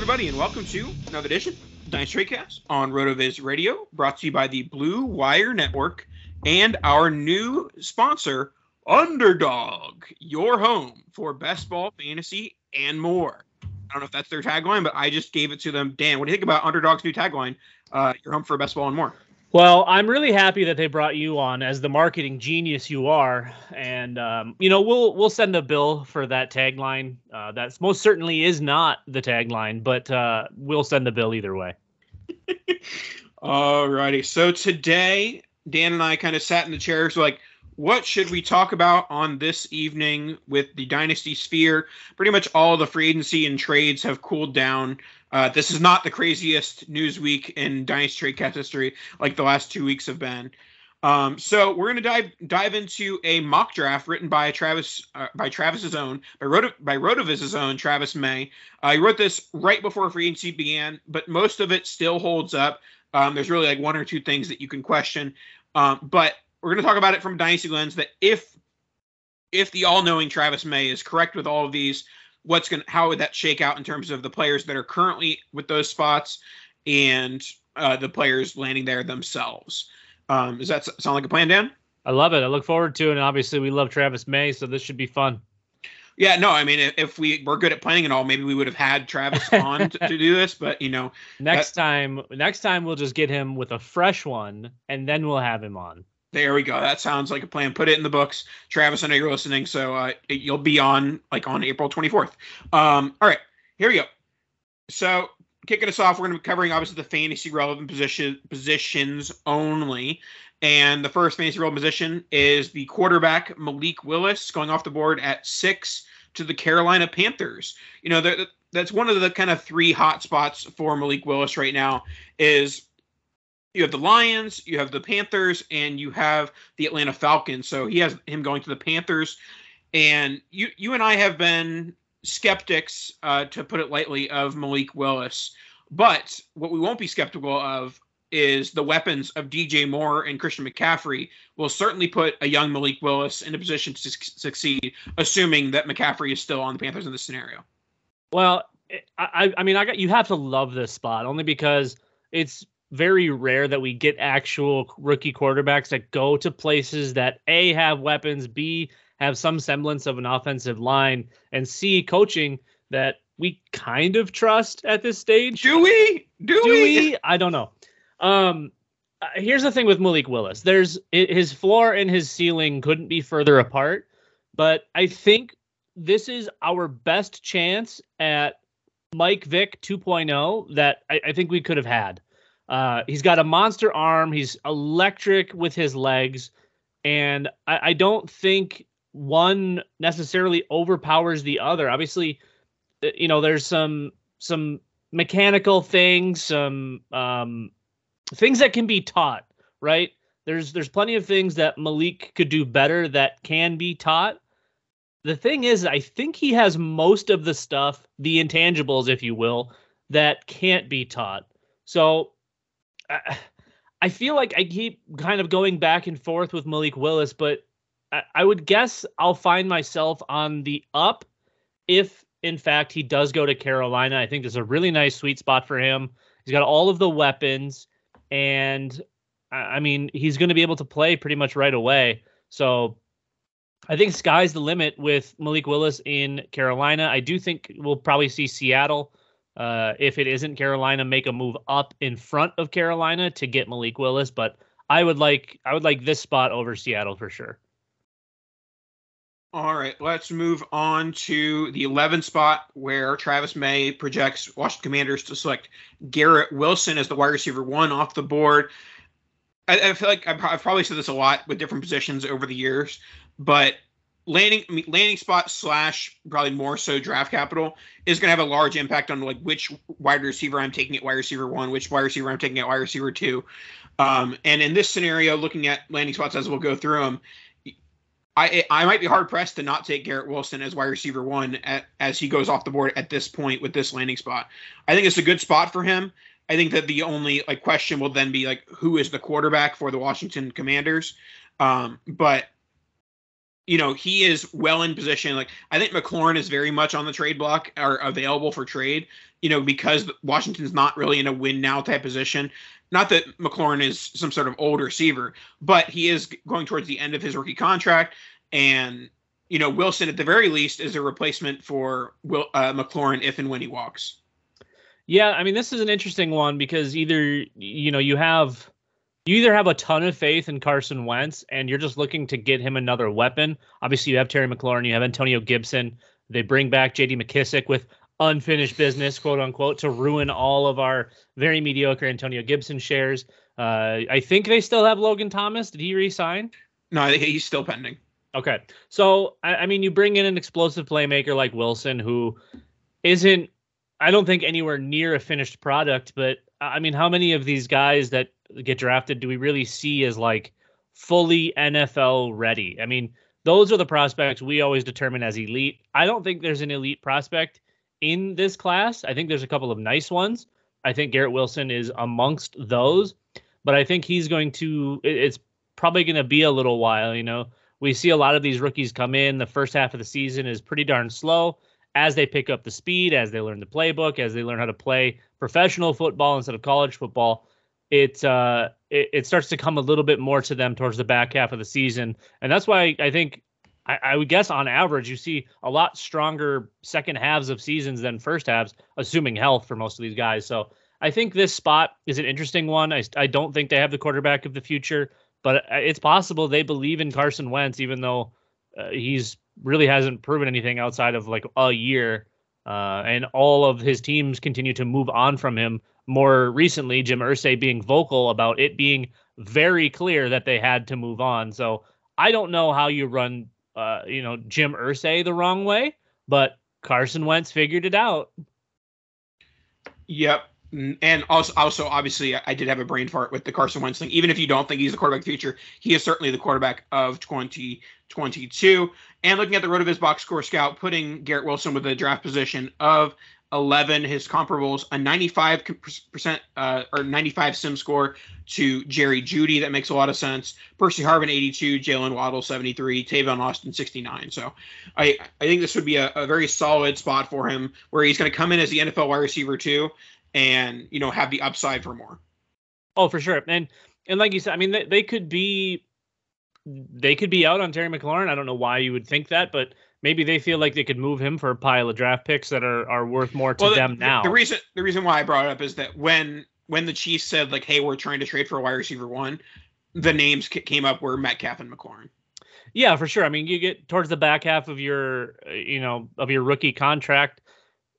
Everybody, and welcome to another edition of Dynasty Tradecast on RotoViz Radio, brought to you by the Blue Wire Network and our new sponsor, Underdog, your home for best ball, fantasy, and more. I don't know if that's their tagline, but I just gave it to them. Dan, what do you think about Underdog's new tagline? Uh, your home for best ball and more. Well, I'm really happy that they brought you on as the marketing genius you are, and um, you know we'll we'll send a bill for that tagline. Uh, that most certainly is not the tagline, but uh, we'll send the bill either way. Alrighty. So today, Dan and I kind of sat in the chairs like, what should we talk about on this evening with the Dynasty Sphere? Pretty much all the free agency and trades have cooled down. Uh, this is not the craziest news week in Dynasty Tradecast history like the last two weeks have been. Um, so we're gonna dive dive into a mock draft written by Travis uh, by Travis's own by Roto, by Rotoviz's own Travis May. Uh, he wrote this right before free agency began, but most of it still holds up. Um, there's really like one or two things that you can question, um, but we're gonna talk about it from a dynasty lens. That if if the all-knowing Travis May is correct with all of these, what's going to how would that shake out in terms of the players that are currently with those spots and uh, the players landing there themselves. Um, does that sound like a plan, Dan? I love it. I look forward to it. And obviously, we love Travis May, so this should be fun. Yeah, no, I mean, if, we were good at planning and all, maybe we would have had Travis on to, to do this, but you know, Next time, next time we'll just get him with a fresh one, and then we'll have him on. There we go. That sounds like a plan. Put it in the books, Travis. I know you're listening, so uh, you'll be on like on April 24th. Um, all right, here we go. So kicking us off, we're going to be covering obviously the fantasy relevant position positions only. And the first fantasy relevant position is the quarterback Malik Willis going off the board at six to the Carolina Panthers. You know, that that's one of the kind of three hot spots for Malik Willis right now is you have the Lions, you have the Panthers, and you have the Atlanta Falcons. So he has him going to the Panthers. And you you and I have been skeptics, uh, to put it lightly, of Malik Willis. But what we won't be skeptical of is the weapons of DJ Moore and Christian McCaffrey will certainly put a young Malik Willis in a position to su- succeed, assuming that McCaffrey is still on the Panthers in this scenario. Well, I, I mean, I got you have to love this spot only because it's very rare that we get actual rookie quarterbacks that go to places that a have weapons, b have some semblance of an offensive line, and c coaching that we kind of trust at this stage. Do we? Do, Do we? we? I don't know. Um, uh, here's the thing with Malik Willis. There's his floor and his ceiling couldn't be further apart, but I think this is our best chance at Mike Vick 2.0 that I, I think we could have had. Uh, he's got a monster arm. He's electric with his legs, and I, I don't think one necessarily overpowers the other. Obviously, uh, you know, there's some some mechanical things, some um, things that can be taught, right? There's there's plenty of things that Malik could do better that can be taught. The thing is, I think he has most of the stuff, the intangibles, if you will, that can't be taught. So I, feel like I keep kind of going back and forth with Malik Willis, but I would guess I'll find myself on the up if, in fact, he does go to Carolina. I think there's a really nice sweet spot for him. He's got all of the weapons, and I mean, he's going to be able to play pretty much right away. So I think sky's the limit with Malik Willis in Carolina. I do think we'll probably see Seattle, uh, if it isn't Carolina, make a move up in front of Carolina to get Malik Willis. But I would like I would like this spot over Seattle for sure. All right, let's move on to the 11 spot where Travis May projects Washington Commanders to select Garrett Wilson as the wide receiver one off the board. I, I feel like I've, I've probably said this a lot with different positions over the years, but landing landing spot slash probably more so draft capital is going to have a large impact on like which wide receiver I'm taking at wide receiver one, which wide receiver I'm taking at wide receiver two. Um, and in this scenario, looking at landing spots as we'll go through them, I I might be hard pressed to not take Garrett Wilson as wide receiver one at, as he goes off the board at this point with this landing spot. I think it's a good spot for him. I think that the only like question will then be like who is the quarterback for the Washington Commanders. Um, but you know he is well in position. Like I think McLaurin is very much on the trade block or available for trade. You know because Washington's not really in a win now type position. Not that McLaurin is some sort of old receiver, but he is going towards the end of his rookie contract, and you know Wilson at the very least is a replacement for Will uh, McLaurin if and when he walks. Yeah, I mean this is an interesting one because either you know you have you either have a ton of faith in Carson Wentz and you're just looking to get him another weapon. Obviously, you have Terry McLaurin, you have Antonio Gibson. They bring back J.D. McKissick with unfinished business, quote unquote, to ruin all of our very mediocre Antonio Gibson shares. Uh, I think they still have Logan Thomas. Did he resign? No, he's still pending. Okay, so I, I mean, you bring in an explosive playmaker like Wilson, who isn't I don't think anywhere near a finished product, but I mean, how many of these guys that get drafted do we really see as like fully NFL ready? I mean, those are the prospects we always determine as elite. I don't think there's an elite prospect in this class. I think there's a couple of nice ones. I think Garrett Wilson is amongst those, but I think he's going to, it's probably going to be a little while. You know, we see a lot of these rookies come in. The first half of the season is pretty darn slow as they pick up the speed, as they learn the playbook, as they learn how to play professional football instead of college football, it uh, it, it, starts to come a little bit more to them towards the back half of the season, and that's why I think I, I would guess on average you see a lot stronger second halves of seasons than first halves, assuming health for most of these guys. So I think this spot is an interesting one. I I don't think they have the quarterback of the future, but it's possible they believe in Carson Wentz, even though uh, he's really hasn't proven anything outside of like a year. Uh, and all of his teams continue to move on from him. More recently, Jim Irsay being vocal about it being very clear that they had to move on. So I don't know how you run, uh, you know, Jim Irsay the wrong way, but Carson Wentz figured it out. Yep. And also, also, obviously, I did have a brain fart with the Carson Wentz thing. Even if you don't think he's the quarterback of future, he is certainly the quarterback of 2022. And looking at the RotoViz box score scout, putting Garrett Wilson with the draft position of 11, his comparables a 95 percent uh, or 95 sim score to Jerry Jeudy That makes a lot of sense. Percy Harvin 82, Jaylen Waddle 73, Tavon Austin 69. So I I think this would be a, a very solid spot for him where he's going to come in as the NFL wide receiver two and you know have the upside for more. Oh, for sure. And and like you said, I mean they, they could be they could be out on Terry McLaurin. I don't know why you would think that, but maybe they feel like they could move him for a pile of draft picks that are, are worth more to well, them the, now. The reason the reason why I brought it up is that when when the Chiefs said like, "Hey, we're trying to trade for a wide receiver one," the names came up were Metcalf and McLaurin. Yeah, for sure. I mean, you get towards the back half of your, uh, you know, of your rookie contract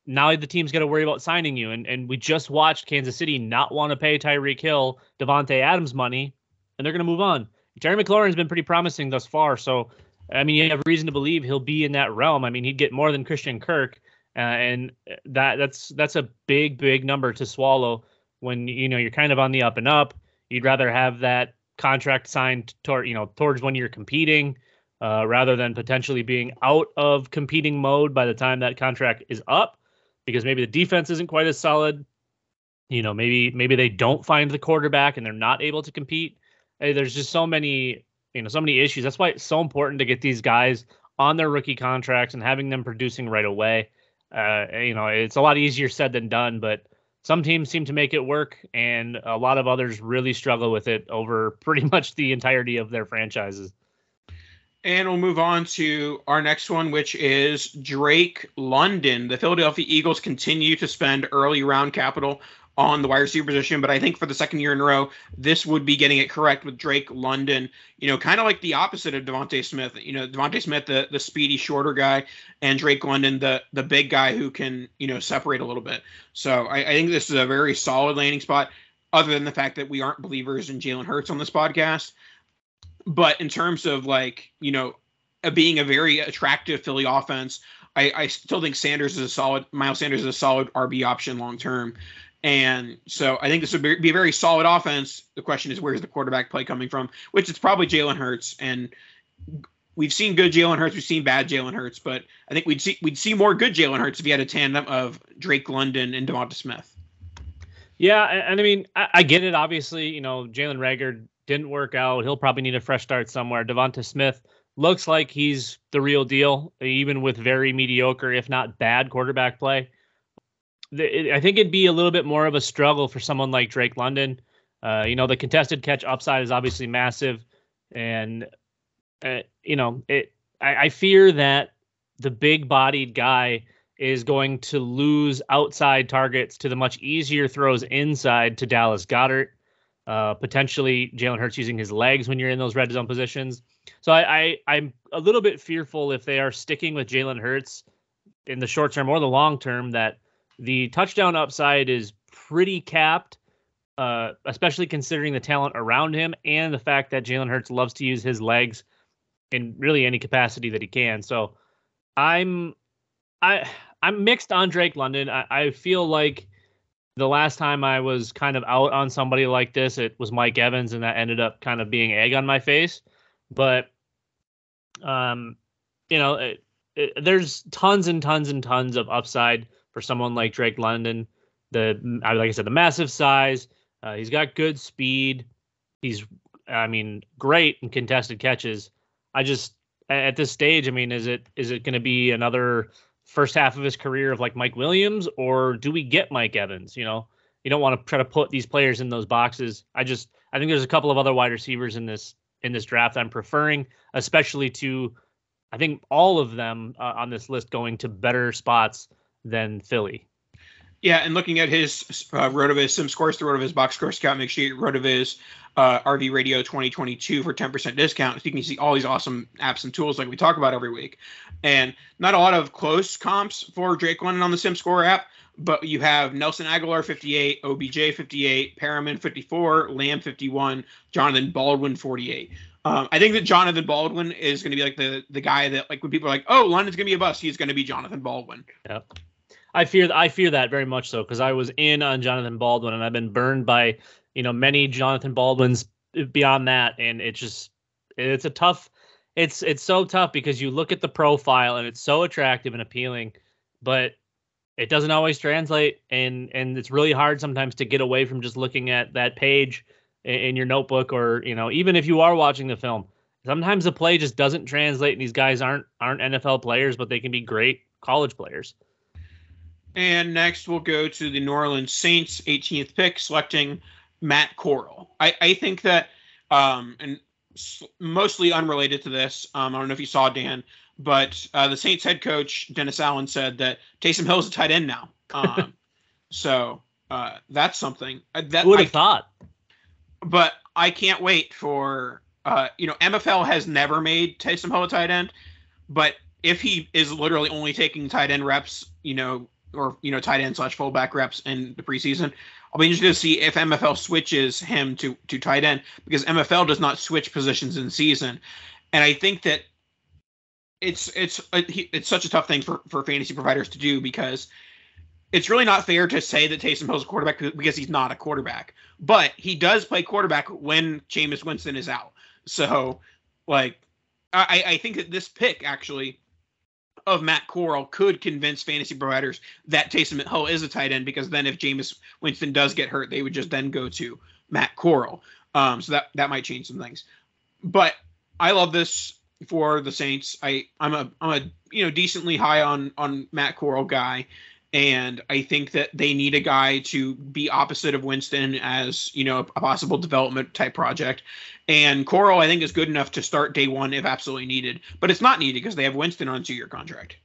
now the team's got to worry about signing you. And and we just watched Kansas City not want to pay Tyreek Hill, Davante Adams money, and they're going to move on. Jerry McLaurin's been pretty promising thus far, so I mean you have reason to believe he'll be in that realm. I mean he'd get more than Christian Kirk, uh, and that that's that's a big big number to swallow when you know you're kind of on the up and up. You'd rather have that contract signed toward you know towards when you're competing, uh, rather than potentially being out of competing mode by the time that contract is up, because maybe the defense isn't quite as solid. You know, maybe maybe they don't find the quarterback and they're not able to compete. There's just so many you know so many issues. That's why it's so important to get these guys on their rookie contracts and having them producing right away. Uh, you know, it's a lot easier said than done, but some teams seem to make it work, and a lot of others really struggle with it over pretty much the entirety of their franchises. And we'll move on to our next one, which is Drake London. The Philadelphia Eagles continue to spend early round capital on the wide receiver position, but I think for the second year in a row, this would be getting it correct with Drake London. You know, kind of like the opposite of DeVonta Smith. You know, DeVonta Smith, the the speedy, shorter guy, and Drake London, the the big guy who can you know separate a little bit. So I, I think this is a very solid landing spot. Other than the fact that we aren't believers in Jalen Hurts on this podcast, but in terms of like you know uh, being a very attractive Philly offense, I, I still think Sanders is a solid. Miles Sanders is a solid RB option long term. And so I think this would be a very solid offense. The question is, where's the quarterback play coming from? Which it's probably Jalen Hurts. And we've seen good Jalen Hurts, we've seen bad Jalen Hurts, but I think we'd see we'd see more good Jalen Hurts if he had a tandem of Drake London and DeVonta Smith. Yeah, and, I mean, I, I, get it. Obviously, you know, Jalen Reagor didn't work out. He'll probably need a fresh start somewhere. DeVonta Smith looks like he's the real deal, even with very mediocre, if not bad, quarterback play. I think it'd be a little bit more of a struggle for someone like Drake London. Uh, you know, the contested catch upside is obviously massive, and uh, you know, it. I, I fear that the big-bodied guy is going to lose outside targets to the much easier throws inside to Dallas Goedert. Uh, potentially Jalen Hurts using his legs when you're in those red zone positions. So I, I am a little bit fearful if they are sticking with Jalen Hurts in the short term or the long term that the touchdown upside is pretty capped, uh, especially considering the talent around him and the fact that Jalen Hurts loves to use his legs in really any capacity that he can. So I'm I I'm mixed on Drake London. I, I feel like the last time I was kind of out on somebody like this, it was Mike Evans, and that ended up kind of being egg on my face. But um, you know, it, it, there's tons and tons and tons of upside for someone like Drake London. The like I said, the massive size. Uh, he's got good speed. He's, I mean, great in contested catches. I just at this stage, I mean, is it is it going to be another first half of his career of like Mike Williams, or do we get Mike Evans? You know, you don't want to try to put these players in those boxes. I just I think there's a couple of other wide receivers in this in this draft I'm preferring, especially to I think all of them uh, on this list going to better spots than Philly. Yeah, and looking at his uh, RotoViz sim scores, the RotoViz box score scout, make sure you RotoViz uh, RV Radio 2022 for 10% discount. So you can see all these awesome apps and tools like we talk about every week. And not a lot of close comps for Drake London on the sim score app, but you have Nelson Agholor 58, OBJ 58, Perriman 54, Lamb 51, Jonathan Baldwin 48. Um, I think that Jonathan Baldwin is going to be like the the guy that like when people are like, oh, London's going to be a bust, he's going to be Jonathan Baldwin. Yep. I fear I fear that very much so because I was in on Jonathan Baldwin and I've been burned by you know many Jonathan Baldwins beyond that, and it just it's a tough. It's it's so tough because you look at the profile and it's so attractive and appealing, but it doesn't always translate and and it's really hard sometimes to get away from just looking at that page in your notebook or you know even if you are watching the film sometimes the play just doesn't translate and these guys aren't aren't NFL players but they can be great college players. And next we'll go to the New Orleans Saints 18th pick selecting Matt Corral. I, I think that um and mostly unrelated to this, um I don't know if you saw Dan, but uh, the Saints head coach Dennis Allen said that Taysom Hill is a tight end now. Um, so uh, that's something uh, that Who would have thought but I can't wait for uh, you know MFL has never made Taysom Hill a tight end, but if he is literally only taking tight end reps, you know, or you know tight end slash fullback reps in the preseason, I'll be interested to see if MFL switches him to to tight end because MFL does not switch positions in season, and I think that it's it's uh, it's such a tough thing for for fantasy providers to do because it's really not fair to say that Taysom Hill's a quarterback because he's not a quarterback. But he does play quarterback when Jameis Winston is out. So, like, I, I think that this pick actually of Matt Corral could convince fantasy providers that Taysom Hill is a tight end because then if Jameis Winston does get hurt, they would just then go to Matt Corral. Um, so that that might change some things. But I love this for the Saints. I I'm a I'm a you know decently high on on Matt Corral guy, and I think that they need a guy to be opposite of Winston as you know a possible development type project. And Corral, I think is good enough to start day one if absolutely needed, but it's not needed because they have Winston on a two year contract.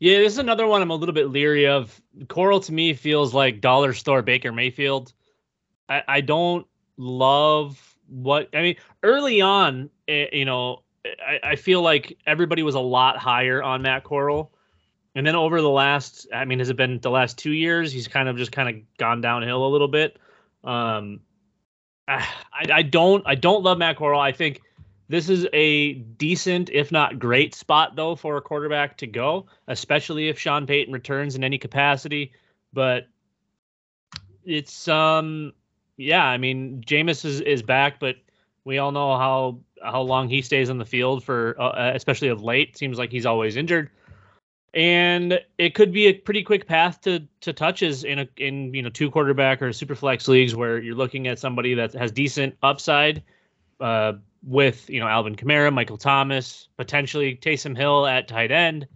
Yeah, this is another one I'm a little bit leery of. Corral to me feels like dollar store Baker Mayfield. I, I don't love what I mean. Early on, eh, you know, I, I feel like everybody was a lot higher on Matt Corral. And then over the last, I mean, has it been the last two years? He's kind of just kind of gone downhill a little bit. Um, I, I don't, I don't love Matt Corral. I think this is a decent, if not great, spot though for a quarterback to go, especially if Sean Payton returns in any capacity. But it's, um, yeah, I mean, Jameis is is back, but we all know how how long he stays on the field for, uh, especially of late. Seems like he's always injured and it could be a pretty quick path to to touches in a in you know two quarterback or super flex leagues where you're looking at somebody that has decent upside uh, with you know Alvin Kamara, Michael Thomas, potentially Taysom Hill at tight end,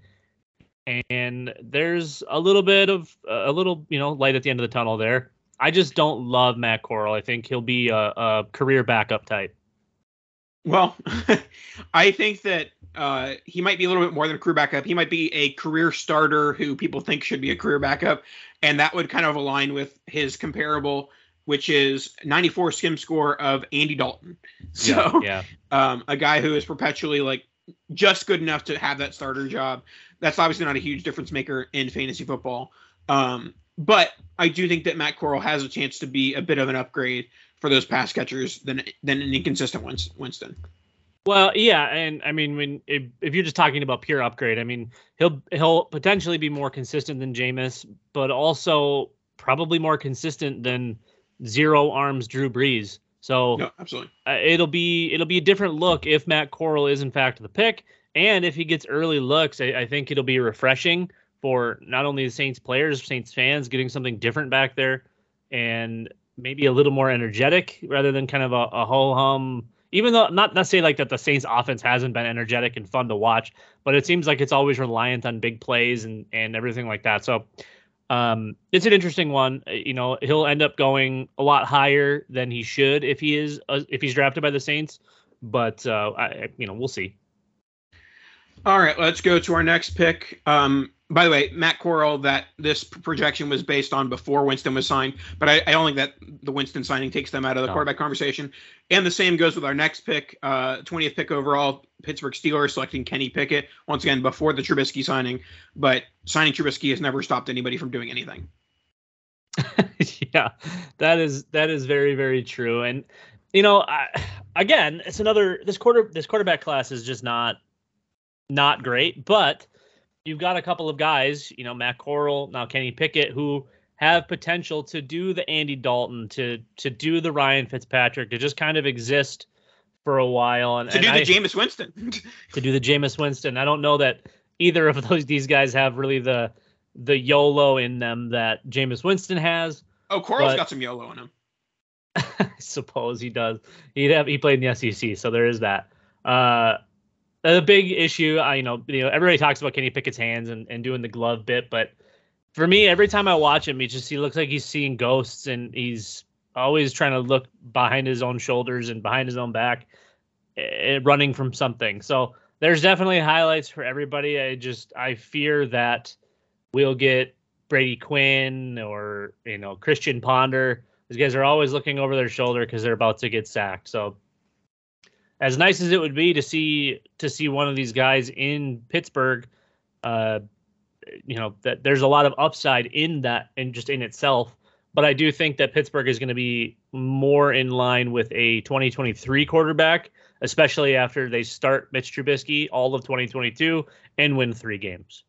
and there's a little bit of a little you know light at the end of the tunnel there. I just don't love Matt Corral. I think he'll be a, a career backup type. Well, I think that uh, he might be a little bit more than a career backup. He might be a career starter who people think should be a career backup, and that would kind of align with his comparable, which is 94 sim score of Andy Dalton. So, yeah, um, a guy who is perpetually like just good enough to have that starter job. That's obviously not a huge difference maker in fantasy football. Um, but I do think that Matt Corral has a chance to be a bit of an upgrade for those pass catchers than than an inconsistent Winston. Well, yeah, and I mean, when if, if you're just talking about pure upgrade, I mean, he'll he'll potentially be more consistent than Jameis, but also probably more consistent than zero arms Drew Brees. So no, absolutely, uh, it'll be it'll be a different look if Matt Corral is in fact the pick, and if he gets early looks, I, I think it'll be refreshing for not only the Saints players, Saints fans, getting something different back there, and maybe a little more energetic rather than kind of a, a ho hum even though not say like that the Saints offense hasn't been energetic and fun to watch, but it seems like it's always reliant on big plays and and everything like that. So um, it's an interesting one. Uh, you know, he'll end up going a lot higher than he should if he is uh, if he's drafted by the Saints, but uh, I, you know, we'll see. All right, let's go to our next pick. Um, by the way, Matt Corral, that this projection was based on before Winston was signed, but I, I don't think that the Winston signing takes them out of the no. quarterback conversation. And the same goes with our next pick, uh, 20th pick overall, Pittsburgh Steelers selecting Kenny Pickett once again before the Trubisky signing. But signing Trubisky has never stopped anybody from doing anything. yeah, that is that is very very true. And you know, I, again, it's another this quarter this quarterback class is just not not great, but you've got a couple of guys, you know, Matt Corral, now Kenny Pickett, who have potential to do the Andy Dalton, to to do the Ryan Fitzpatrick, to just kind of exist for a while and to and do the I, Jameis Winston. to do the Jameis Winston. I don't know that either of those these guys have really the the YOLO in them that Jameis Winston has. Oh, Corral's got some YOLO in him. I suppose he does. He have he played in the SEC, so there is that. Uh, the big issue, I you know, you know, everybody talks about Kenny Pickett's hands and, and doing the glove bit, but for me, every time I watch him, he just he looks like he's seeing ghosts, and he's always trying to look behind his own shoulders and behind his own back, uh, running from something. So there's definitely highlights for everybody. I just I fear that we'll get Brady Quinn or you know Christian Ponder. These guys are always looking over their shoulder because they're about to get sacked. So as nice as it would be to see to see one of these guys in Pittsburgh, uh, you know that there's a lot of upside in that and just in itself. But I do think that Pittsburgh is going to be more in line with a 2023 quarterback, especially after they start Mitch Trubisky all of 2022 and win three games.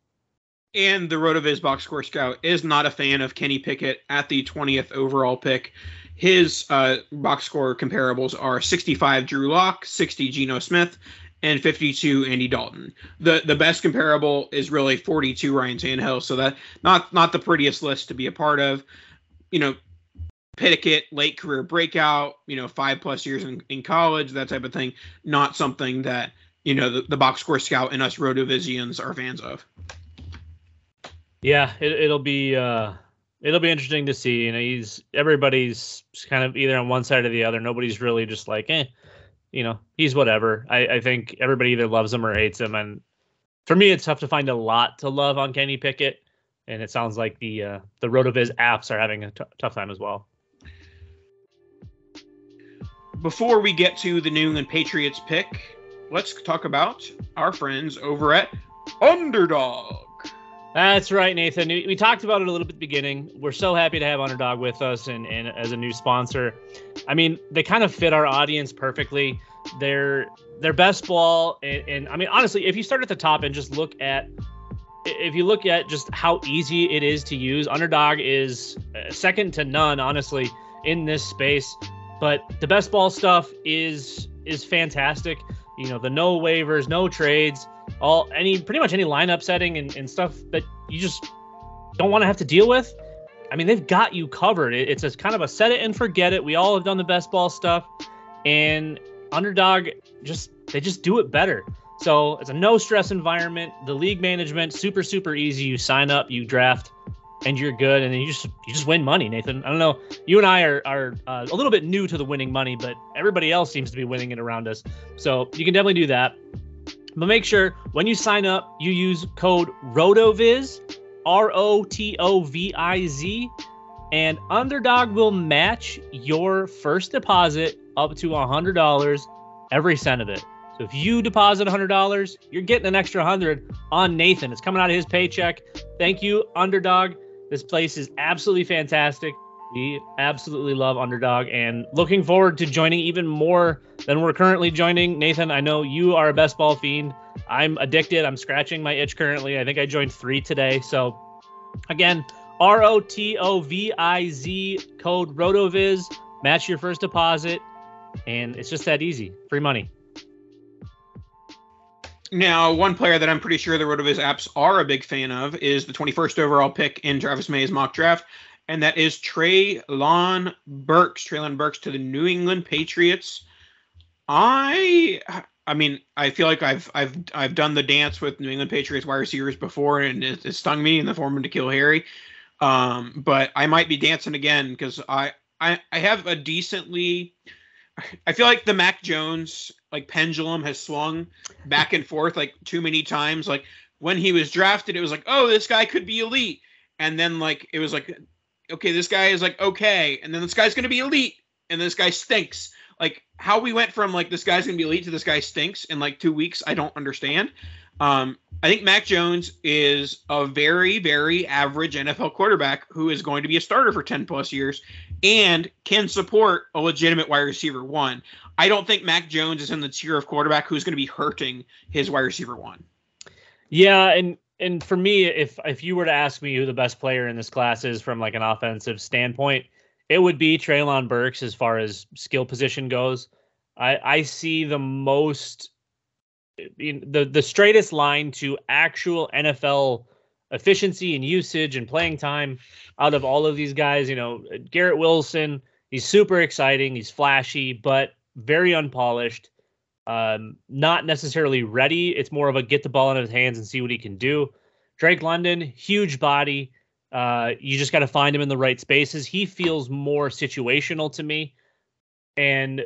and the Rotoviz box score scout is not a fan of Kenny Pickett at the 20th overall pick. His uh, box score comparables are 65 Drew Lock, 60 Geno Smith, and 52 Andy Dalton. The the best comparable is really 42 Ryan Tannehill. So that not not the prettiest list to be a part of. You know, Pickett late career breakout. You know, five plus years in, in college, that type of thing. Not something that you know the, the box score scout and us Rotovizians are fans of. Yeah, it, it'll be uh, it'll be interesting to see. You know, he's everybody's kind of either on one side or the other. Nobody's really just like, eh, you know, he's whatever. I, I think everybody either loves him or hates him, and for me, it's tough to find a lot to love on Kenny Pickett. And it sounds like the uh, the Rotoviz apps are having a t- tough time as well. Before we get to the New England Patriots pick, let's talk about our friends over at Underdog. That's right, Nathan. We, talked about it a little bit at the beginning. We're so happy to have Underdog with us and, and as a new sponsor. I mean, they kind of fit our audience perfectly. They're they're best ball, and, and I mean, honestly, if you start at the top and just look at if you look at just how easy it is to use, Underdog is uh, second to none, honestly, in this space. But the best ball stuff is is fantastic. You know, the no waivers, no trades all any pretty much any lineup setting and, and stuff that you just don't want to have to deal with. I mean, they've got you covered. It, it's a kind of a set it and forget it. We all have done the best ball stuff, and underdog just they just do it better. So it's a no stress environment. The league management super super easy. You sign up, you draft, and you're good, and then you just you just win money. Nathan, I don't know. You and I are are uh, a little bit new to the winning money, but everybody else seems to be winning it around us. So you can definitely do that. But make sure when you sign up, you use code ROTOVIZ, R O T O V I Z, and Underdog will match your first deposit up to $100, every cent of it. So if you deposit $100, you're getting an extra 100 on Nathan. It's coming out of his paycheck. Thank you, Underdog. This place is absolutely fantastic. We absolutely love Underdog and looking forward to joining even more than we're currently joining. Nathan, I know you are a best ball fiend. I'm addicted. I'm scratching my itch currently. I think I joined three today. So, again, R O T O V I Z code RotoViz. Match your first deposit. And it's just that easy. Free money. Now, one player that I'm pretty sure the RotoViz apps are a big fan of is the 21st overall pick in Travis May's mock draft and that is Treylon Burks. Treylon Burks to the New England Patriots. I I mean, I feel like I've I've I've done the dance with New England Patriots wide receivers before, and it, it stung me in the form of N'Keal Harry. Um, but I might be dancing again because I, I I have a decently. I feel like the Mac Jones like pendulum has swung back and forth like too many times. Like when he was drafted, it was like, oh, this guy could be elite, and then like it was like okay, this guy is like okay, and then this guy's gonna be elite, and this guy stinks. Like how we went from like this guy's gonna be elite to this guy stinks in like two weeks, I don't understand. Um, I think Mac Jones is a very, very average NFL quarterback who is going to be a starter for 10 plus years and can support a legitimate wide receiver one. I don't think Mac Jones is in the tier of quarterback who's going to be hurting his wide receiver one. Yeah, and and for me, if if you were to ask me who the best player in this class is from like an offensive standpoint, it would be Treylon Burks as far as skill position goes. I I see the most the the straightest line to actual NFL efficiency and usage and playing time out of all of these guys. You know, Garrett Wilson, he's super exciting, he's flashy, but very unpolished um, not necessarily ready. It's more of a get the ball in his hands and see what he can do. Drake London, huge body. Uh, you just got to find him in the right spaces. He feels more situational to me. And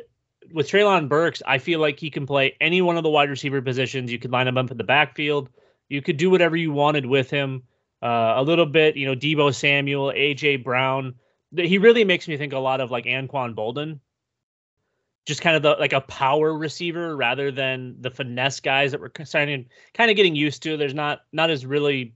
with Treylon Burks, I feel like he can play any one of the wide receiver positions. You could line him up in the backfield. You could do whatever you wanted with him. Uh, a little bit, you know, Deebo Samuel, AJ Brown. He really makes me think a lot of like Anquan Boldin just kind of the like a power receiver rather than the finesse guys that we're kind of getting used to. There's not not as really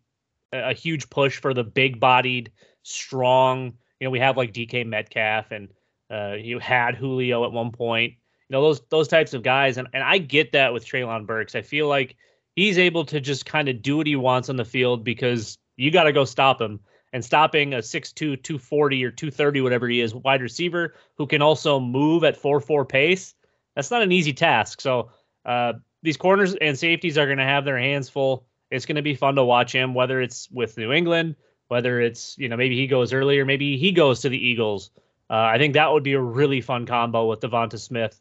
a, huge push for the big bodied, strong. You know, we have like DK Metcalf and uh, you had Julio at one point. You know, those those types of guys, and and I get that with Treylon Burks. I feel like he's able to just kind of do what he wants on the field because you got to go stop him. And stopping a 6'2, 240 or 230, whatever he is, wide receiver who can also move at 4 4 pace, that's not an easy task. So uh, these corners and safeties are going to have their hands full. It's going to be fun to watch him, whether it's with New England, whether it's, you know, maybe he goes earlier, maybe he goes to the Eagles. Uh, I think that would be a really fun combo with Devonta Smith.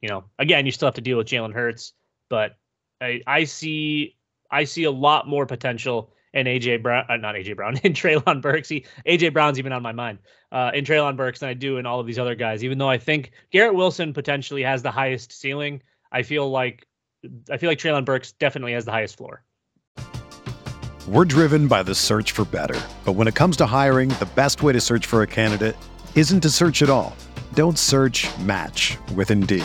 You know, again, you still have to deal with Jalen Hurts, but I, I see I see a lot more potential in AJ Brown, uh, not AJ Brown, in Treylon Burks. AJ Brown's even on my mind uh, in Treylon Burks and I do and all of these other guys. Even though I think Garrett Wilson potentially has the highest ceiling, I feel like I feel like Treylon Burks definitely has the highest floor. We're driven by the search for better, but when it comes to hiring, the best way to search for a candidate isn't to search at all. Don't search. Match with Indeed.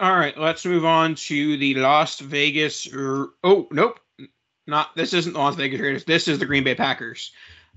All right, let's move on to the Las Vegas. Oh, nope, not this isn't the Las Vegas Raiders. This is the Green Bay Packers,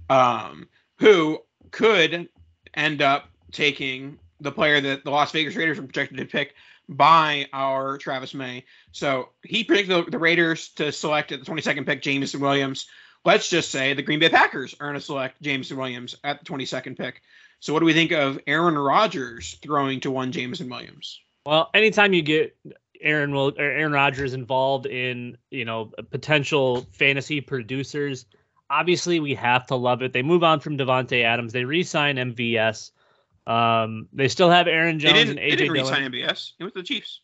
um, who could end up taking the player that the Las Vegas Raiders were projected to pick by our Travis May. So he predicted the, the Raiders to select at the 22nd pick Jameson Williams. Let's just say the Green Bay Packers are going to select Jameson Williams at the 22nd pick. So what do we think of Aaron Rodgers throwing to one Jameson Williams? Well, anytime you get Aaron Will or Aaron Rodgers involved in you know potential fantasy producers, obviously we have to love it. They move on from Davante Adams. They re-sign MVS. Um, they still have Aaron They Jones didn't, and they AJ didn't Dillon. re-sign MVS. It was the Chiefs.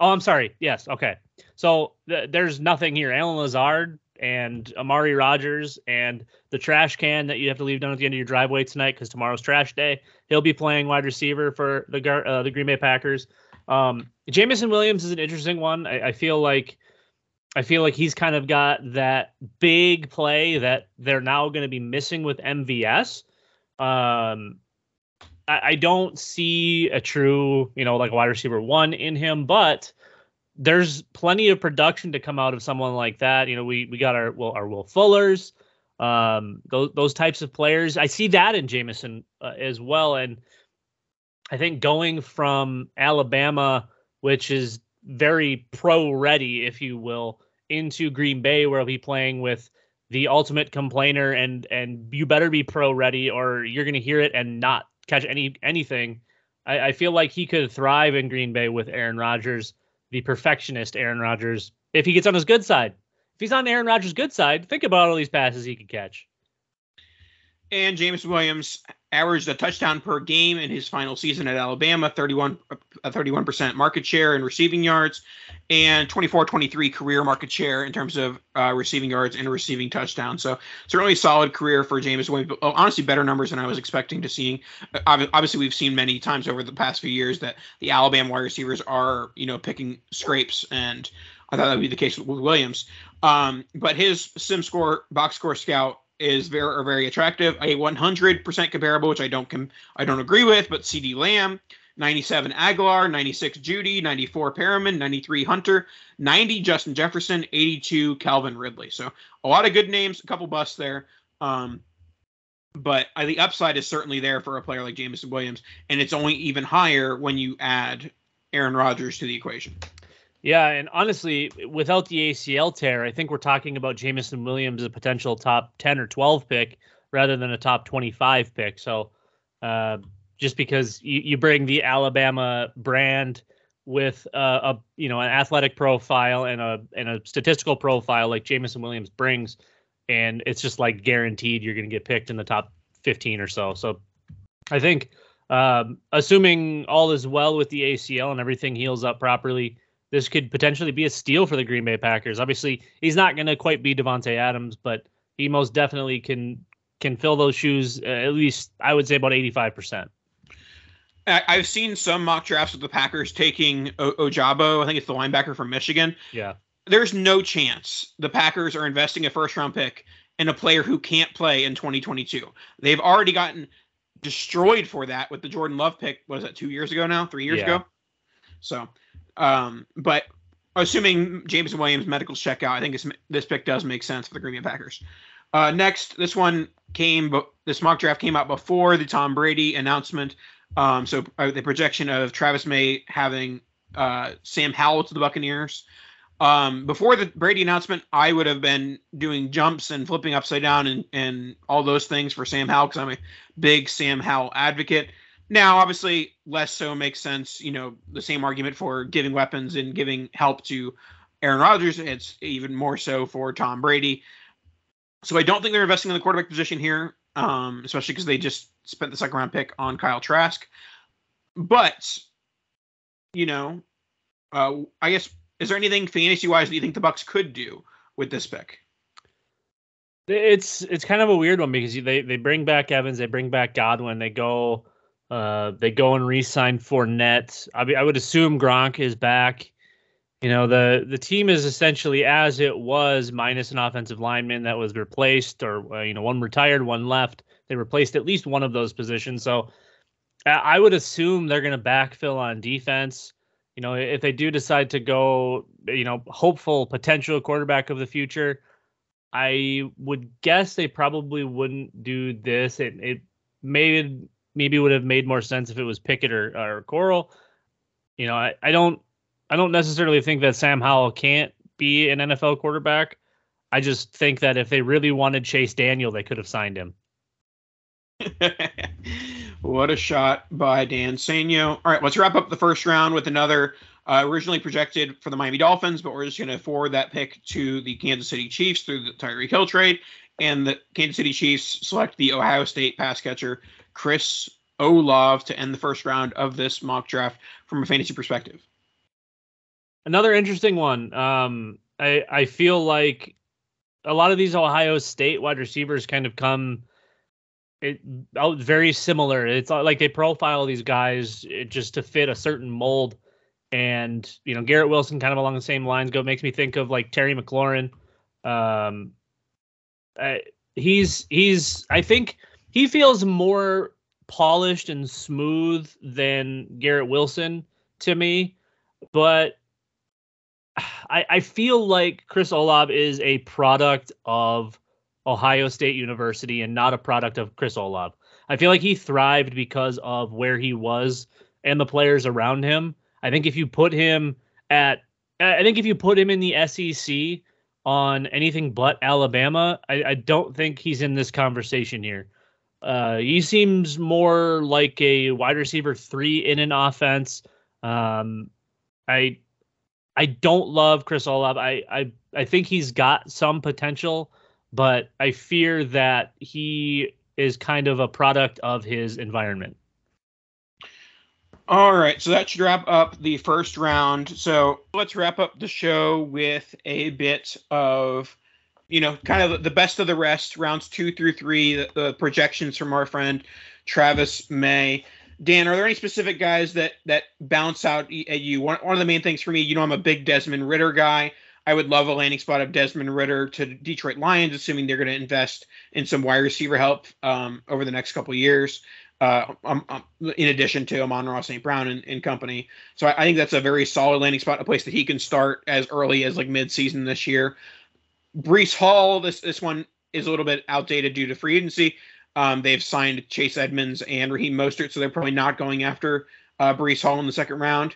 Oh, I'm sorry. Yes. Okay. So th- there's nothing here. Allen Lazard and Amari Rodgers and the trash can that you have to leave down at the end of your driveway tonight because tomorrow's trash day. He'll be playing wide receiver for the uh, the Green Bay Packers. Um, Jameson Williams is an interesting one. I, I feel like I feel like he's kind of got that big play that they're now going to be missing with MVS. Um, I, I don't see a true, you know, like wide receiver one in him, but there's plenty of production to come out of someone like that. You know, we we got our well our Will Fullers, um, those those types of players. I see that in Jameson uh, as well, and I think going from Alabama, which is very pro ready, if you will, into Green Bay, where he'll be playing with the ultimate complainer, and and you better be pro ready, or you're going to hear it and not catch any anything. I, I feel like he could thrive in Green Bay with Aaron Rodgers, the perfectionist Aaron Rodgers, if he gets on his good side. If he's on Aaron Rodgers' good side, think about all these passes he could catch. And James Williams averaged a touchdown per game in his final season at Alabama, 31 a 31% market share in receiving yards and 24-23 career market share in terms of uh, receiving yards and receiving touchdowns. So certainly a solid career for James Williams. Oh, honestly, better numbers than I was expecting to see. Uh, Obviously, we've seen many times over the past few years that the Alabama wide receivers are, you know, picking scrapes, and I thought that would be the case with Williams. Um, but his sim score box score scout is very very attractive. A 100% comparable, which I don't com- I don't agree with, but CeeDee Lamb, 97 Agholor, 96 Jeudy, 94 Perriman, 93 Hunter, 90 Justin Jefferson, 82 Calvin Ridley. So a lot of good names, a couple busts there. Um, but the upside is certainly there for a player like Jameson Williams, and it's only even higher when you add Aaron Rodgers to the equation. Yeah, and honestly, without the ACL tear, I think we're talking about Jameson Williams a potential top 10 or 12 pick rather than a top 25 pick. So, uh, just because you, you bring the Alabama brand with uh, a you know an athletic profile and a and a statistical profile like Jameson Williams brings, and it's just like guaranteed you're going to get picked in the top 15 or so. So, I think um, assuming all is well with the ACL and everything heals up properly, this could potentially be a steal for the Green Bay Packers. Obviously, he's not going to quite be Davante Adams, but he most definitely can can fill those shoes. Uh, at least I would say about 85 percent. I've seen some mock drafts of the Packers taking o- Ojabo. I think it's the linebacker from Michigan. Yeah. There's no chance the Packers are investing a first round pick in a player who can't play in 2022. They've already gotten destroyed for that with the Jordan Love pick. Was that two years ago now? Three years Yeah. ago? So, um, but assuming James Williams medicals check out, I think this this pick does make sense for the Green Bay Packers. Uh, next, this one came, this mock draft came out before the Tom Brady announcement. Um, so uh, the projection of Travis May having uh, Sam Howell to the Buccaneers. Um, before the Brady announcement, I would have been doing jumps and flipping upside down and, and all those things for Sam Howell because I'm a big Sam Howell advocate. Now, obviously, less so makes sense. You know, the same argument for giving weapons and giving help to Aaron Rodgers. It's even more so for Tom Brady. So I don't think they're investing in the quarterback position here, um, especially because they just spent the second round pick on Kyle Trask. But, you know, uh, I guess is there anything fantasy wise that you think the Bucs could do with this pick? It's it's kind of a weird one because they they bring back Evans, they bring back Godwin, they go uh they go and re-sign Fournette. I mean, I would assume Gronk is back. You know the the team is essentially as it was minus an offensive lineman that was replaced or uh, you know one retired, one left. They replaced at least one of those positions. So I- would assume they're going to backfill on defense. You know, if they do decide to go, you know, hopeful potential quarterback of the future, I would guess they probably wouldn't do this. It it made maybe would have made more sense if it was Pickett or, or Corral. You know, I, I don't I don't necessarily think that Sam Howell can't be an NFL quarterback. I just think that if they really wanted Chase Daniel, they could have signed him. what a shot by Dan Sainio. All right, let's wrap up the first round with another uh, originally projected for the Miami Dolphins, but we're just going to forward that pick to the Kansas City Chiefs through the Tyreek Hill trade. And the Kansas City Chiefs select the Ohio State pass catcher, Chris Olave, to end the first round of this mock draft from a fantasy perspective. Another interesting one. Um, I I feel like a lot of these Ohio State wide receivers kind of come it out very similar. It's like they profile these guys eh, just to fit a certain mold. And you know, Garrett Wilson kind of along the same lines go makes me think of like Terry McLaurin. Um, I, he's he's I think he feels more polished and smooth than Garrett Wilson to me, but I, I feel like Chris Olave is a product of Ohio State University and not a product of Chris Olave. I feel like he thrived because of where he was and the players around him. I think if you put him at, I think if you put him in the SEC on anything but Alabama, I, I don't think he's in this conversation here. Uh, he seems more like a wide receiver three in an offense. Um, I I don't love Chris Olave. I, I I think he's got some potential, but I fear that he is kind of a product of his environment. All right, so that should wrap up the first round. So let's wrap up the show with a bit of, you know, kind of the best of the rest, rounds two through three, the, the projections from our friend Travis May. Dan, are there any specific guys that that bounce out at you? One, one of the main things for me, you know, I'm a big Desmond Ridder guy. I would love a landing spot of Desmond Ridder to Detroit Lions, assuming they're going to invest in some wide receiver help um, over the next couple years. uh, um, um, in addition to Amon-Ra St. Brown and, and company. So I, I, think that's a very solid landing spot, a place that he can start as early as like mid-season this year. Breece Hall, this this one is a little bit outdated due to free agency. Um, they've signed Chase Edmonds and Raheem Mostert, so they're probably not going after uh, Breece Hall in the second round.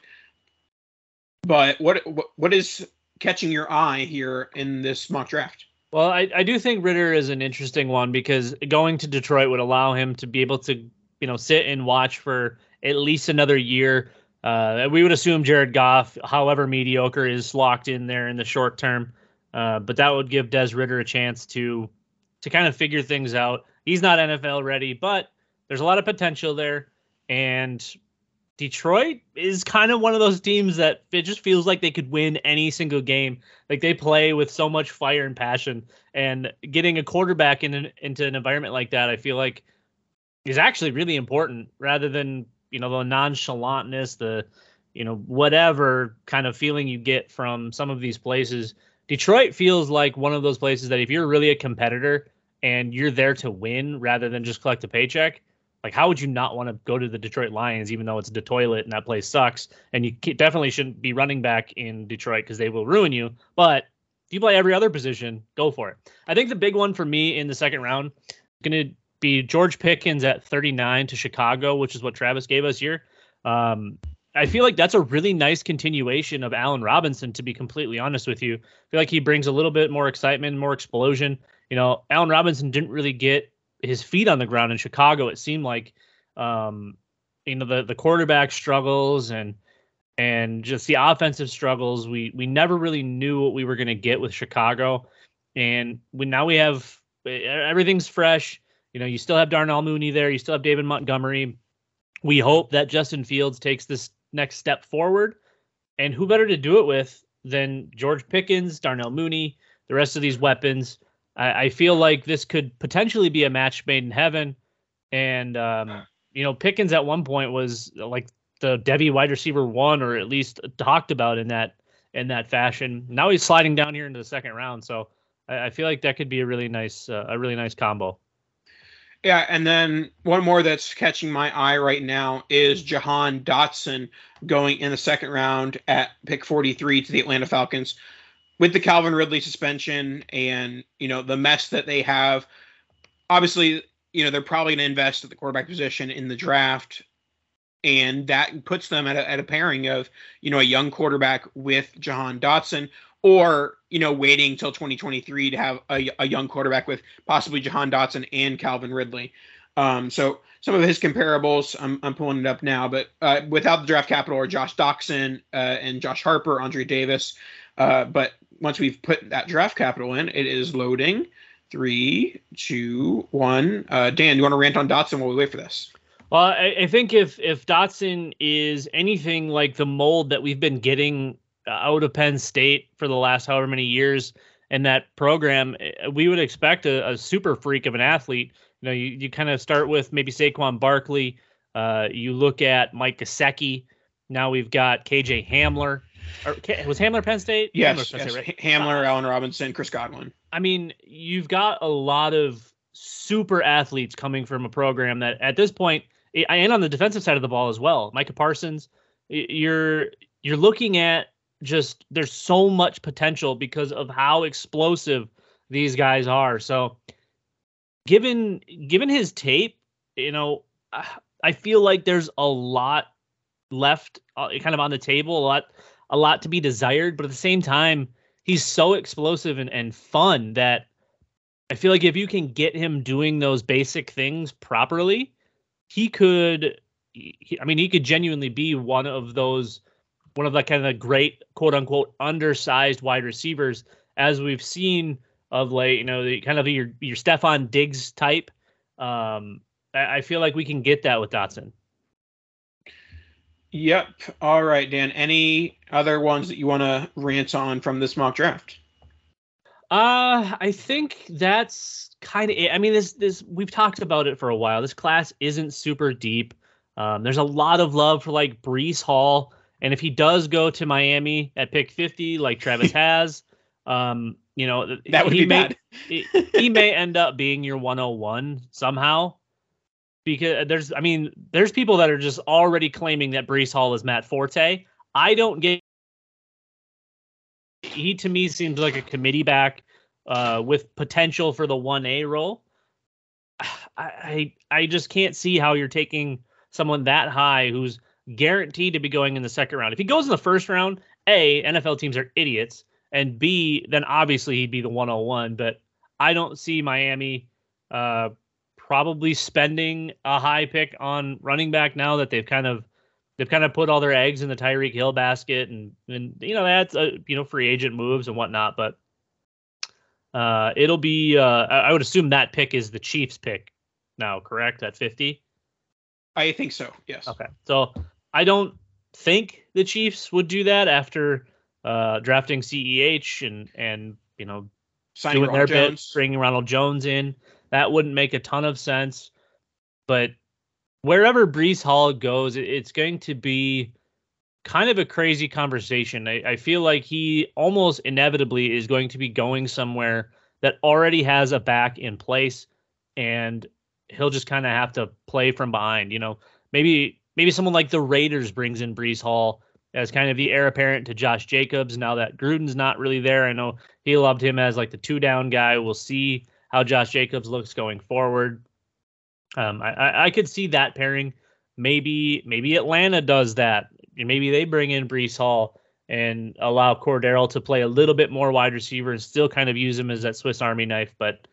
But what what, what is catching your eye here in this mock draft? Well, I, I do think Ridder is an interesting one because going to Detroit would allow him to be able to, you know, sit and watch for at least another year. Uh, we would assume Jared Goff, however mediocre, is locked in there in the short term. Uh, but that would give Des Ridder a chance to to kind of figure things out. He's not NFL ready, but there's a lot of potential there. And Detroit is kind of one of those teams that it just feels like they could win any single game. Like they play with so much fire and passion, and getting a quarterback in an, into an environment like that, I feel like is actually really important rather than you know the nonchalantness, the you know whatever kind of feeling you get from some of these places. Detroit feels like one of those places that if you're really a competitor and you're there to win rather than just collect a paycheck, like, how would you not want to go to the Detroit Lions, even though it's the toilet and that place sucks? And you definitely shouldn't be running back in Detroit because they will ruin you. But if you play every other position, go for it. I think the big one for me in the second round is going to be George Pickens at 39 to Chicago, which is what Travis gave us here. Um, I feel like that's a really nice continuation of Allen Robinson, to be completely honest with you. I feel like he brings a little bit more excitement, more explosion. You know, Allen Robinson didn't really get his feet on the ground in Chicago. It seemed like, um, you know, the the quarterback struggles and and just the offensive struggles. We we never really knew what we were going to get with Chicago, and we now we have everything's fresh. You know, you still have Darnell Mooney there. You still have David Montgomery. We hope that Justin Fields takes this next step forward, and who better to do it with than George Pickens, Darnell Mooney, the rest of these weapons. I, I feel like this could potentially be a match made in heaven. And um, you know, Pickens at one point was like the Devy wide receiver one, or at least talked about in that in that fashion. Now he's sliding down here into the second round, so I, I feel like that could be a really nice uh, a really nice combo. Yeah, and then one more that's catching my eye right now is Jahan Dotson going in the second round at pick 43 to the Atlanta Falcons with the Calvin Ridley suspension and you know the mess that they have, obviously you know they're probably going to invest at the quarterback position in the draft, and that puts them at a, at a pairing of you know a young quarterback with Jahan Dotson, or you know waiting till 2023 to have a, a young quarterback with possibly Jahan Dotson and Calvin Ridley. Um, so some of his comparables, I'm, I'm pulling it up now, but uh, without the draft capital are Josh Doctson uh, and Josh Harper, Andre Davis. Uh, but once we've put that draft capital in, it is loading. Three, two, one. Uh, Dan, you want to rant on Dotson while we wait for this? Well, I, I, think if if Dotson is anything like the mold that we've been getting out of Penn State for the last however many years in that program, eh, we would expect a, a super freak of an athlete. You know, you, you kind of start with maybe Saquon Barkley. Uh, you look at Mike Gesicki. Now we've got KJ Hamler. Or, was Hamler Penn State? Yes, Hamler, yes. State, right? Hamler, Allen Robinson, Chris Godwin. I mean, you've got a lot of super athletes coming from a program that at this point, eh, and on the defensive side of the ball as well, Micah Parsons. You're you're looking at just there's so much potential because of how explosive these guys are. So, given given his tape, you know, I feel like there's a lot left, uh, kind of on the table, a lot a lot to be desired, but at the same time, he's so explosive and, and fun that I feel like if you can get him doing those basic things properly, he could he, I mean, he could genuinely be one of those one of the kind of great quote unquote undersized wide receivers as we've seen of late, you know, the kind of your your Stefon Diggs type. Um, I, I feel like we can get that with Dotson. Yep. All right, Dan. Any other ones that you want to rant on from this mock draft? Uh, I think that's kind of it. I mean, this this we've talked about it for a while. This class isn't super deep. Um, there's a lot of love for like Breece Hall, and if he does go to Miami at pick 50, like Travis has, um, you know, that would he be may, bad. he, he may end up being your 101 somehow because there's I mean there's people that are just already claiming that Breece Hall is Matt Forte. I don't get he to me seems like a committee back uh, with potential for the one A role. I, I I just can't see how you're taking someone that high who's guaranteed to be going in the second round. If he goes in the first round, A, NFL teams are idiots, and B, then obviously he'd be the 101. But I don't see Miami uh, probably spending a high pick on running back now that they've kind of they've kind of put all their eggs in the Tyreek Hill basket, and and you know that's a, you know free agent moves and whatnot. But uh, it'll be uh, I would assume that pick is the Chiefs pick now, correct at 50. I think so. Yes. Okay. So I don't think the Chiefs would do that after uh, drafting CEH and and you know Signing doing Ronald their bit, bringing Ronald Jones in. That wouldn't make a ton of sense. But wherever Breece Hall goes, it's going to be kind of a crazy conversation. I, I feel like he almost inevitably is going to be going somewhere that already has a back in place, and he'll just kind of have to play from behind. You know, maybe maybe someone like the Raiders brings in Breece Hall as kind of the heir apparent to Josh Jacobs. Now that Gruden's not really there, I know he loved him as like the two down guy. We'll see how Josh Jacobs looks going forward. Um, I, I, could see that pairing. Maybe maybe Atlanta does that. Maybe they bring in Breece Hall and allow Cordero to play a little bit more wide receiver and still kind of use him as that Swiss Army knife. But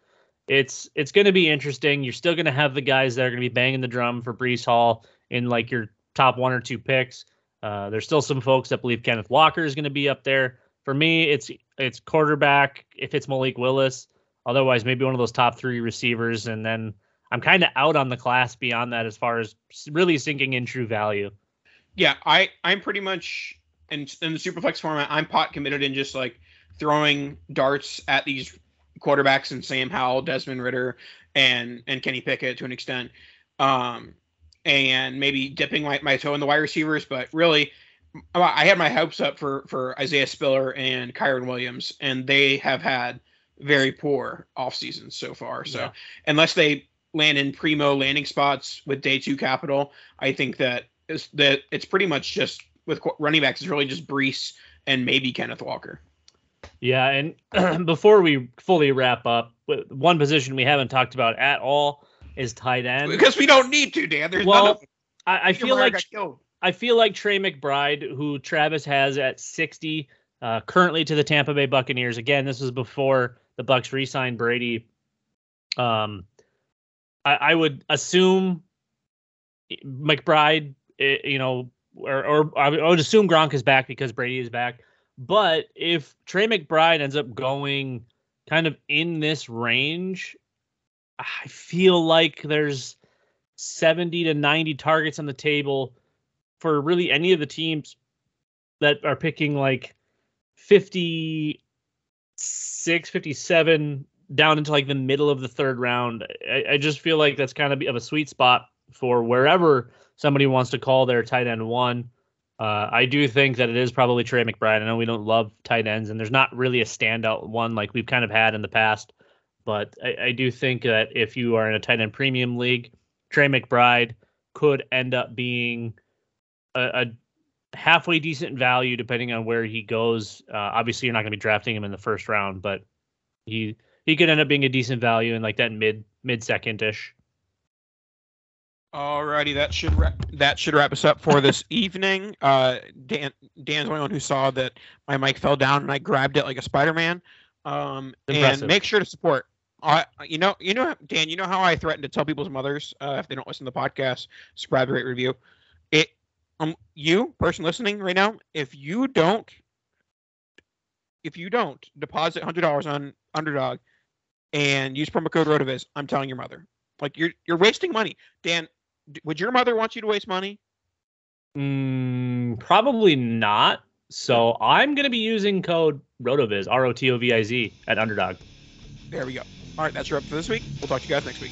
it's it's going to be interesting. You're still going to have the guys that are going to be banging the drum for Breece Hall in like your top one or two picks. Uh, there's still some folks that believe Kenneth Walker is going to be up there. For me, it's it's quarterback if it's Malik Willis. Otherwise, maybe one of those top three receivers, and then I'm kind of out on the class beyond that as far as really sinking in true value. Yeah, I I'm pretty much in in the superflex format. I'm pot committed in just like throwing darts at these quarterbacks and Sam Howell, Desmond Ridder, and and Kenny Pickett to an extent, um, and maybe dipping my, my toe in the wide receivers. But really, I had my hopes up for for Isaiah Spiller and Kyren Williams, and they have had very poor off seasons so far. So Yeah. unless they land in primo landing spots with day two capital, I think that is that it's pretty much just with running backs. It's really just Breece and maybe Kenneth Walker. Yeah, and before we fully wrap up, one position we haven't talked about at all is tight end. Because we don't need to, Dan. There's well. I, I feel like. I feel like Trey McBride, who Travis has at 60, uh, currently to the Tampa Bay Buccaneers. Again, this was before the Bucs re-signed Brady. Um, I, I would assume McBride, eh, you know, or, or I would assume Gronk is back because Brady is back. But if Trey McBride ends up going kind of in this range, I feel like there's 70 to 90 targets on the table for really any of the teams that are picking like 56 57 down into like the middle of the third round i, I just feel like that's kind of of a sweet spot for wherever somebody wants to call their tight end one uh, I do think that it is probably Trey McBride. I know we don't love tight ends, and there's not really a standout one like we've kind of had in the past. But I, I do think that if you are in a tight end premium league, Trey McBride could end up being a, a halfway decent value depending on where he goes. Uh, obviously, you're not going to be drafting him in the first round, but he he could end up being a decent value in like that mid mid second ish. Alrighty, that should wrap, that should wrap us up for this evening. Uh, Dan Dan's the only one who saw that my mic fell down and I grabbed it like a Spider Man. Um, and make sure to support. Uh, you know, you know, Dan. You know how I threaten to tell people's mothers uh, if they don't listen to the podcast, subscribe, rate, review. It, um, you person listening right now, if you don't, if you don't deposit hundred dollars on Underdog and use promo code Rotoviz, I'm telling your mother. Like you're you're wasting money, Dan. Would your mother want you to waste money? Mm, probably not. So I'm gonna be using code Rotoviz R O T O V I Z at Underdog. There we go. All right, that's your up for this week. We'll talk to you guys next week.